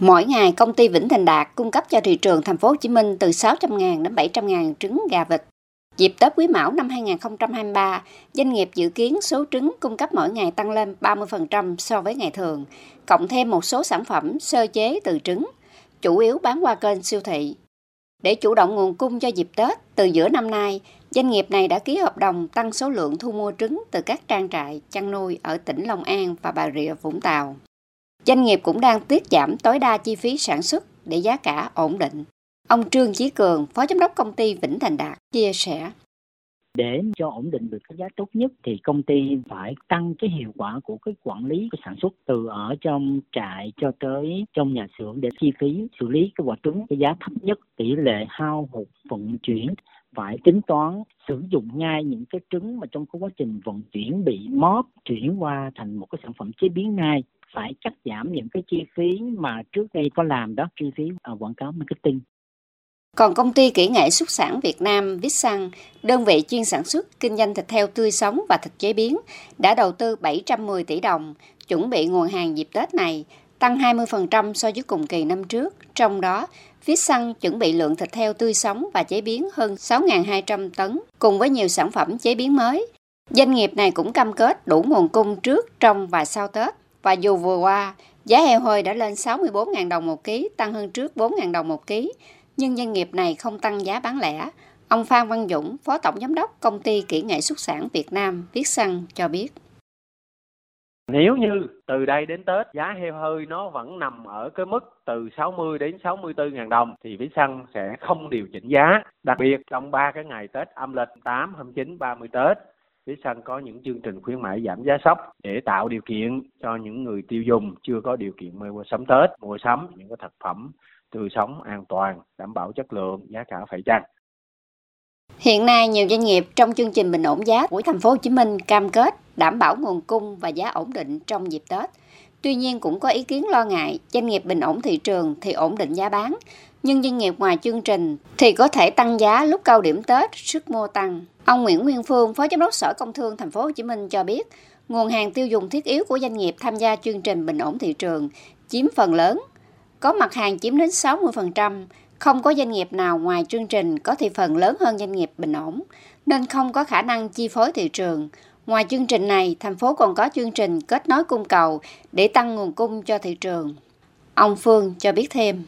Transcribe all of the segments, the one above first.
Mỗi ngày, công ty Vĩnh Thành Đạt cung cấp cho thị trường thành phố Hồ Chí Minh từ 600.000 đến 700.000 trứng gà vịt. Dịp Tết Quý Mão năm 2023, doanh nghiệp dự kiến số trứng cung cấp mỗi ngày tăng lên 30% so với ngày thường, cộng thêm một số sản phẩm sơ chế từ trứng, chủ yếu bán qua kênh siêu thị. Để chủ động nguồn cung cho dịp Tết, từ giữa năm nay, doanh nghiệp này đã ký hợp đồng tăng số lượng thu mua trứng từ các trang trại chăn nuôi ở tỉnh Long An và Bà Rịa Vũng Tàu. Doanh nghiệp cũng đang tiết giảm tối đa chi phí sản xuất để giá cả ổn định. Ông Trương Chí Cường, Phó Giám đốc công ty Vĩnh Thành Đạt, chia sẻ. Để cho ổn định được cái giá tốt nhất thì công ty phải tăng cái hiệu quả của cái quản lý cái sản xuất từ ở trong trại cho tới trong nhà xưởng để chi phí xử lý cái quả trứng cái giá thấp nhất tỷ lệ hao hụt vận chuyển phải tính toán sử dụng ngay những cái trứng mà trong cái quá trình vận chuyển bị móp chuyển qua thành một cái sản phẩm chế biến ngay phải cắt giảm những cái chi phí mà trước đây có làm đó chi phí ờ, quảng cáo marketing còn công ty kỹ nghệ xuất sản Việt Nam Vitsang, đơn vị chuyên sản xuất, kinh doanh thịt heo tươi sống và thịt chế biến, đã đầu tư 710 tỷ đồng, chuẩn bị nguồn hàng dịp Tết này, tăng 20% so với cùng kỳ năm trước. Trong đó, Vitsang chuẩn bị lượng thịt heo tươi sống và chế biến hơn 6.200 tấn, cùng với nhiều sản phẩm chế biến mới. Doanh nghiệp này cũng cam kết đủ nguồn cung trước, trong và sau Tết. Và dù vừa qua, giá heo hơi đã lên 64.000 đồng một ký, tăng hơn trước 4.000 đồng một ký, nhưng doanh nghiệp này không tăng giá bán lẻ. Ông Phan Văn Dũng, Phó Tổng Giám đốc Công ty Kỹ nghệ xuất sản Việt Nam Viết Xăng cho biết. Nếu như từ đây đến Tết giá heo hơi nó vẫn nằm ở cái mức từ 60 đến 64 ngàn đồng thì Viết Xăng sẽ không điều chỉnh giá. Đặc biệt trong 3 cái ngày Tết âm lịch 8, 29, 30 Tết phía xanh có những chương trình khuyến mại giảm giá sốc để tạo điều kiện cho những người tiêu dùng chưa có điều kiện mua sắm Tết, mua sắm những cái thực phẩm tươi sống, an toàn, đảm bảo chất lượng, giá cả phải chăng. Hiện nay, nhiều doanh nghiệp trong chương trình bình ổn giá của thành phố Hồ Chí Minh cam kết đảm bảo nguồn cung và giá ổn định trong dịp Tết. Tuy nhiên cũng có ý kiến lo ngại doanh nghiệp bình ổn thị trường thì ổn định giá bán, nhưng doanh nghiệp ngoài chương trình thì có thể tăng giá lúc cao điểm Tết, sức mua tăng. Ông Nguyễn Nguyên Phương, Phó Giám đốc Sở Công Thương Thành phố Hồ Chí Minh cho biết, nguồn hàng tiêu dùng thiết yếu của doanh nghiệp tham gia chương trình bình ổn thị trường chiếm phần lớn. Có mặt hàng chiếm đến 60%, không có doanh nghiệp nào ngoài chương trình có thị phần lớn hơn doanh nghiệp bình ổn, nên không có khả năng chi phối thị trường. Ngoài chương trình này, thành phố còn có chương trình kết nối cung cầu để tăng nguồn cung cho thị trường. Ông Phương cho biết thêm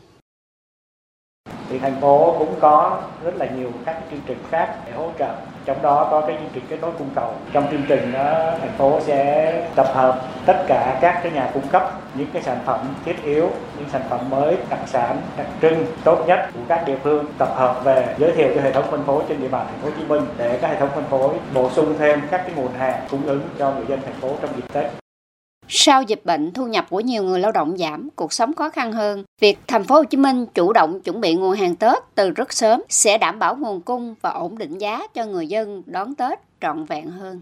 thì thành phố cũng có rất là nhiều các chương trình khác để hỗ trợ trong đó có cái chương trình kết nối cung cầu. Trong chương trình đó, thành phố sẽ tập hợp tất cả các cái nhà cung cấp những cái sản phẩm thiết yếu những sản phẩm mới đặc sản đặc trưng tốt nhất của các địa phương tập hợp về giới thiệu cho hệ thống phân phối trên địa bàn thành phố Hồ Chí Minh để các hệ thống phân phối bổ sung thêm các cái nguồn hàng cung ứng cho người dân thành phố trong dịp Tết sau dịch bệnh, thu nhập của nhiều người lao động giảm, cuộc sống khó khăn hơn. Việc thành phố Hồ Chí Minh chủ động chuẩn bị nguồn hàng Tết từ rất sớm sẽ đảm bảo nguồn cung và ổn định giá cho người dân đón Tết trọn vẹn hơn.